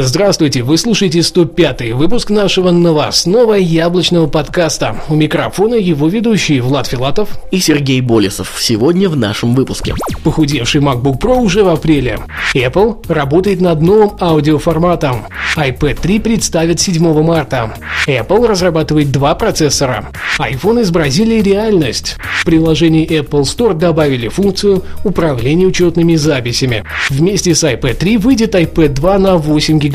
Здравствуйте, вы слушаете 105-й выпуск нашего новостного яблочного подкаста. У микрофона его ведущие Влад Филатов и Сергей Болесов. Сегодня в нашем выпуске. Похудевший MacBook Pro уже в апреле. Apple работает над новым аудиоформатом. iPad 3 представят 7 марта. Apple разрабатывает два процессора. iPhone из Бразилии реальность. В приложении Apple Store добавили функцию управления учетными записями. Вместе с iPad 3 выйдет iPad 2 на 8 гигабайт.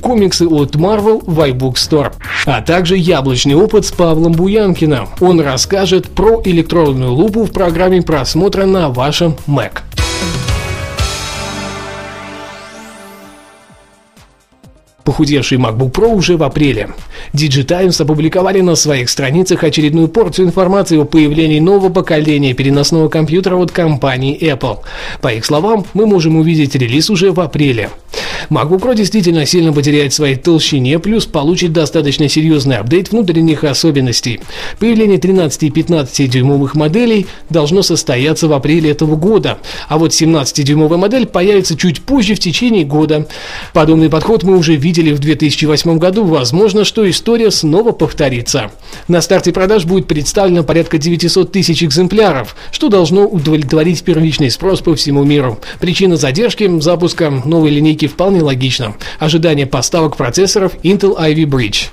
Комиксы от Marvel в iBook Store. А также яблочный опыт с Павлом Буянкиным. Он расскажет про электронную лупу в программе просмотра на вашем Mac. Похудевший MacBook Pro уже в апреле. Digitimes опубликовали на своих страницах очередную порцию информации о появлении нового поколения переносного компьютера от компании Apple. По их словам, мы можем увидеть релиз уже в апреле. Pro действительно сильно потеряет своей толщине, плюс получит достаточно серьезный апдейт внутренних особенностей. Появление 13 и 15 дюймовых моделей должно состояться в апреле этого года, а вот 17-дюймовая модель появится чуть позже в течение года. Подобный подход мы уже видели в 2008 году, возможно, что история снова повторится. На старте продаж будет представлено порядка 900 тысяч экземпляров, что должно удовлетворить первичный спрос по всему миру. Причина задержки запуска новой линейки вполне вполне логично. Ожидание поставок процессоров Intel Ivy Bridge.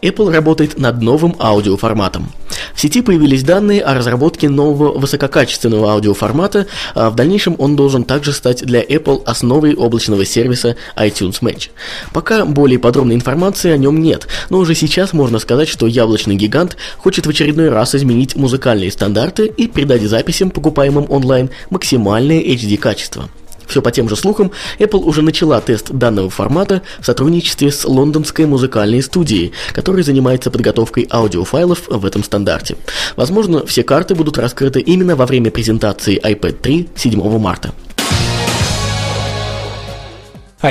Apple работает над новым аудиоформатом. В сети появились данные о разработке нового высококачественного аудиоформата, а в дальнейшем он должен также стать для Apple основой облачного сервиса iTunes Match. Пока более подробной информации о нем нет, но уже сейчас можно сказать, что яблочный гигант хочет в очередной раз изменить музыкальные стандарты и придать записям, покупаемым онлайн, максимальное HD качество. Все по тем же слухам, Apple уже начала тест данного формата в сотрудничестве с лондонской музыкальной студией, которая занимается подготовкой аудиофайлов в этом стандарте. Возможно, все карты будут раскрыты именно во время презентации iPad 3 7 марта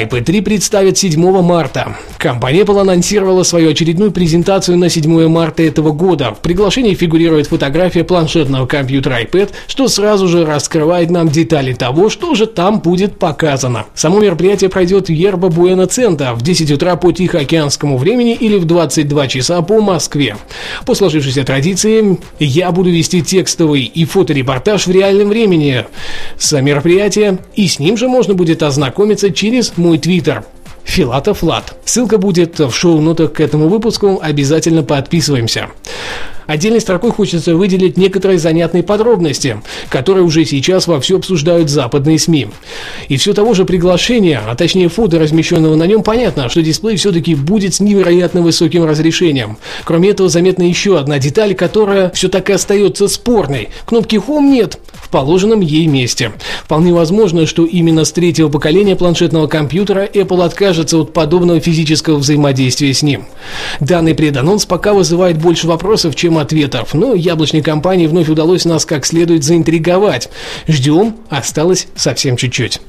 iPad 3 представят 7 марта. Компания Apple анонсировала свою очередную презентацию на 7 марта этого года. В приглашении фигурирует фотография планшетного компьютера iPad, что сразу же раскрывает нам детали того, что же там будет показано. Само мероприятие пройдет в Ерба Буэна Цента в 10 утра по Тихоокеанскому времени или в 22 часа по Москве. По сложившейся традиции, я буду вести текстовый и фоторепортаж в реальном времени с мероприятия, и с ним же можно будет ознакомиться через мой твиттер. Филатов Лад. Ссылка будет в шоу-нотах к этому выпуску. Обязательно подписываемся. Отдельной строкой хочется выделить некоторые занятные подробности, которые уже сейчас вовсю обсуждают западные СМИ. И все того же приглашения, а точнее фото, размещенного на нем, понятно, что дисплей все-таки будет с невероятно высоким разрешением. Кроме этого, заметна еще одна деталь, которая все так и остается спорной. Кнопки Home нет в положенном ей месте. Вполне возможно, что именно с третьего поколения планшетного компьютера Apple откажется от подобного физического взаимодействия с ним. Данный преданонс пока вызывает больше вопросов, чем ответов, но яблочной компании вновь удалось нас как следует заинтриговать. Ждем, осталось совсем чуть-чуть.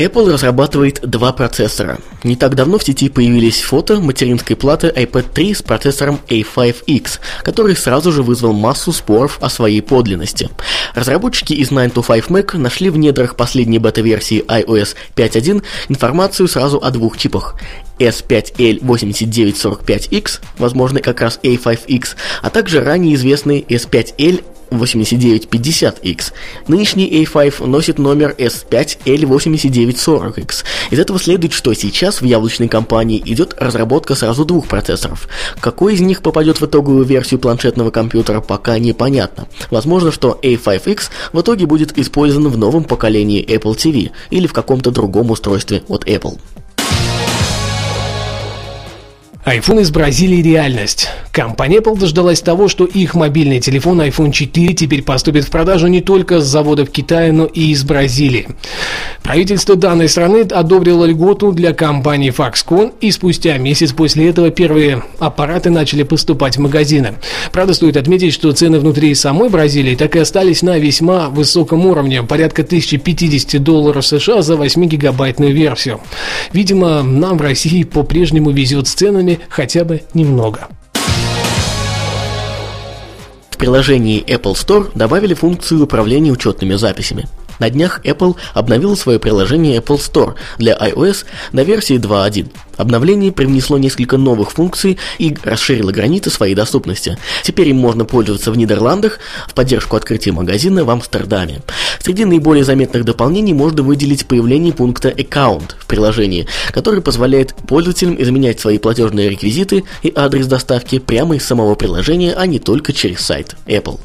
Apple разрабатывает два процессора. Не так давно в сети появились фото материнской платы iPad 3 с процессором A5X, который сразу же вызвал массу споров о своей подлинности. Разработчики из 9to5Mac нашли в недрах последней бета-версии iOS 5.1 информацию сразу о двух чипах S5L8945X, возможно как раз A5X, а также ранее известный S5L 8950X. Нынешний A5 носит номер S5L8940X. Из этого следует, что сейчас в яблочной компании идет разработка сразу двух процессоров. Какой из них попадет в итоговую версию планшетного компьютера, пока непонятно. Возможно, что A5X в итоге будет использован в новом поколении Apple TV или в каком-то другом устройстве от Apple. iPhone из Бразилии реальность. Компания Apple дождалась того, что их мобильный телефон iPhone 4 теперь поступит в продажу не только с заводов Китая, но и из Бразилии. Правительство данной страны одобрило льготу для компании Foxconn, и спустя месяц после этого первые аппараты начали поступать в магазины. Правда, стоит отметить, что цены внутри самой Бразилии так и остались на весьма высоком уровне, порядка 1050 долларов США за 8-гигабайтную версию. Видимо, нам в России по-прежнему везет с ценами экономили хотя бы немного. В приложении Apple Store добавили функцию управления учетными записями. На днях Apple обновил свое приложение Apple Store для iOS на версии 2.1. Обновление привнесло несколько новых функций и расширило границы своей доступности. Теперь им можно пользоваться в Нидерландах, в поддержку открытия магазина в Амстердаме. Среди наиболее заметных дополнений можно выделить появление пункта Account в приложении, который позволяет пользователям изменять свои платежные реквизиты и адрес доставки прямо из самого приложения, а не только через сайт Apple.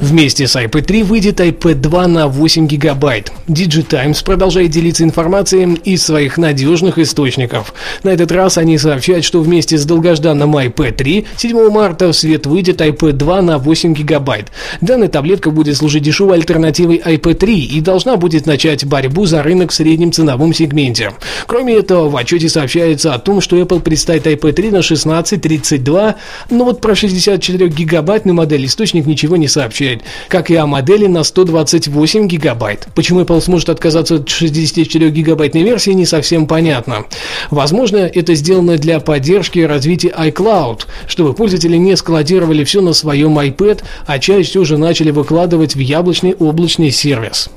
Вместе с iPad 3 выйдет iPad 2 на 8 гигабайт. DigiTimes продолжает делиться информацией из своих надежных источников. На этот раз они сообщают, что вместе с долгожданным iPad 3 7 марта в свет выйдет iPad 2 на 8 гигабайт. Данная таблетка будет служить дешевой альтернативой iPad 3 и должна будет начать борьбу за рынок в среднем ценовом сегменте. Кроме этого, в отчете сообщается о том, что Apple представит iPad 3 на 16, 32, но вот про 64 гигабайтную модель источник ничего не сообщает сообщает, как и о модели на 128 гигабайт. Почему Apple сможет отказаться от 64 гигабайтной версии, не совсем понятно. Возможно, это сделано для поддержки развития iCloud, чтобы пользователи не складировали все на своем iPad, а часть уже начали выкладывать в яблочный облачный сервис.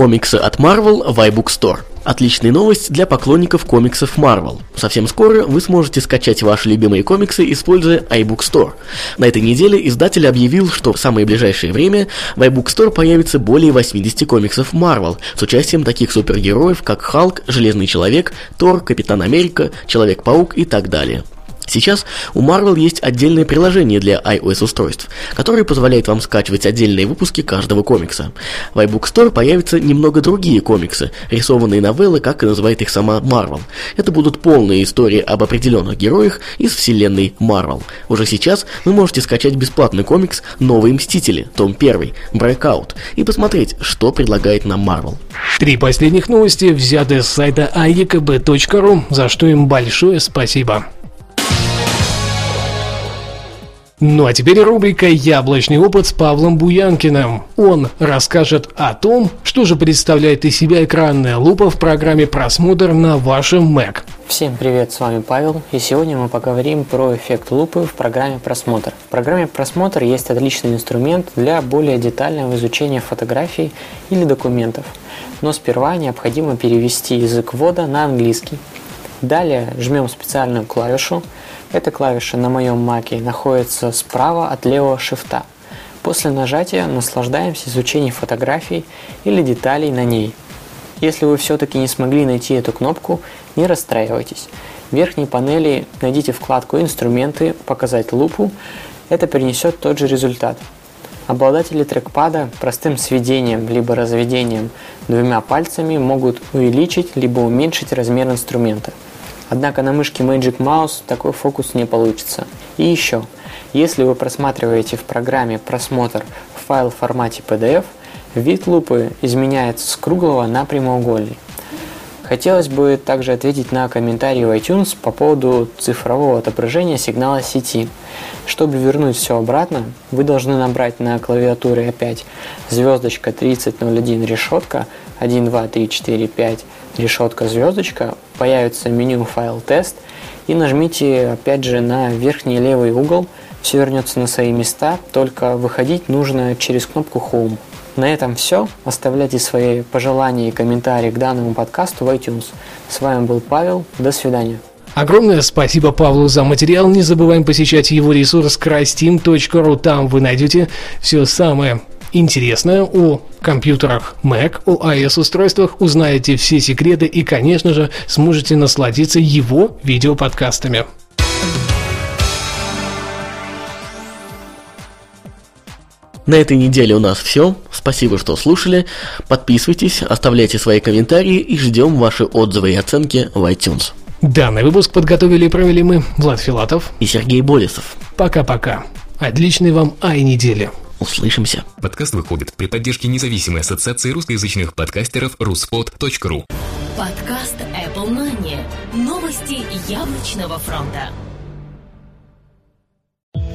Комиксы от Marvel в iBook Store. Отличная новость для поклонников комиксов Marvel. Совсем скоро вы сможете скачать ваши любимые комиксы, используя iBook Store. На этой неделе издатель объявил, что в самое ближайшее время в iBook Store появится более 80 комиксов Marvel с участием таких супергероев, как Халк, Железный Человек, Тор, Капитан Америка, Человек-паук и так далее. Сейчас у Marvel есть отдельное приложение для iOS-устройств, которое позволяет вам скачивать отдельные выпуски каждого комикса. В iBook Store появятся немного другие комиксы, рисованные новеллы, как и называет их сама Marvel. Это будут полные истории об определенных героях из вселенной Marvel. Уже сейчас вы можете скачать бесплатный комикс «Новые Мстители», том 1, Breakout, и посмотреть, что предлагает нам Marvel. Три последних новости взяты с сайта aekb.ru, за что им большое спасибо. Ну а теперь рубрика «Яблочный опыт» с Павлом Буянкиным. Он расскажет о том, что же представляет из себя экранная лупа в программе «Просмотр» на вашем Mac. Всем привет, с вами Павел, и сегодня мы поговорим про эффект лупы в программе «Просмотр». В программе «Просмотр» есть отличный инструмент для более детального изучения фотографий или документов. Но сперва необходимо перевести язык ввода на английский. Далее жмем специальную клавишу – эта клавиша на моем маке находится справа от левого шифта. После нажатия наслаждаемся изучением фотографий или деталей на ней. Если вы все-таки не смогли найти эту кнопку, не расстраивайтесь. В верхней панели найдите вкладку «Инструменты», «Показать лупу». Это принесет тот же результат. Обладатели трекпада простым сведением либо разведением двумя пальцами могут увеличить либо уменьшить размер инструмента – Однако на мышке Magic Mouse такой фокус не получится. И еще, если вы просматриваете в программе просмотр файл в формате PDF, вид лупы изменяется с круглого на прямоугольный. Хотелось бы также ответить на комментарии в iTunes по поводу цифрового отображения сигнала сети. Чтобы вернуть все обратно, вы должны набрать на клавиатуре опять звездочка 3001 решетка 1, 2, 3, 4, 5 решетка звездочка, появится меню файл тест и нажмите опять же на верхний левый угол, все вернется на свои места, только выходить нужно через кнопку Home. На этом все. Оставляйте свои пожелания и комментарии к данному подкасту в iTunes. С вами был Павел. До свидания. Огромное спасибо Павлу за материал. Не забываем посещать его ресурс crystim.ru. Там вы найдете все самое интересное о компьютерах Mac, о iOS-устройствах, узнаете все секреты и, конечно же, сможете насладиться его видеоподкастами. На этой неделе у нас все. Спасибо, что слушали. Подписывайтесь, оставляйте свои комментарии и ждем ваши отзывы и оценки в iTunes. Данный выпуск подготовили и провели мы, Влад Филатов и Сергей Болесов. Пока-пока. Отличной вам ай недели. Услышимся. Подкаст выходит при поддержке независимой ассоциации русскоязычных подкастеров ruspod.ru Подкаст Apple Money. Новости яблочного фронта.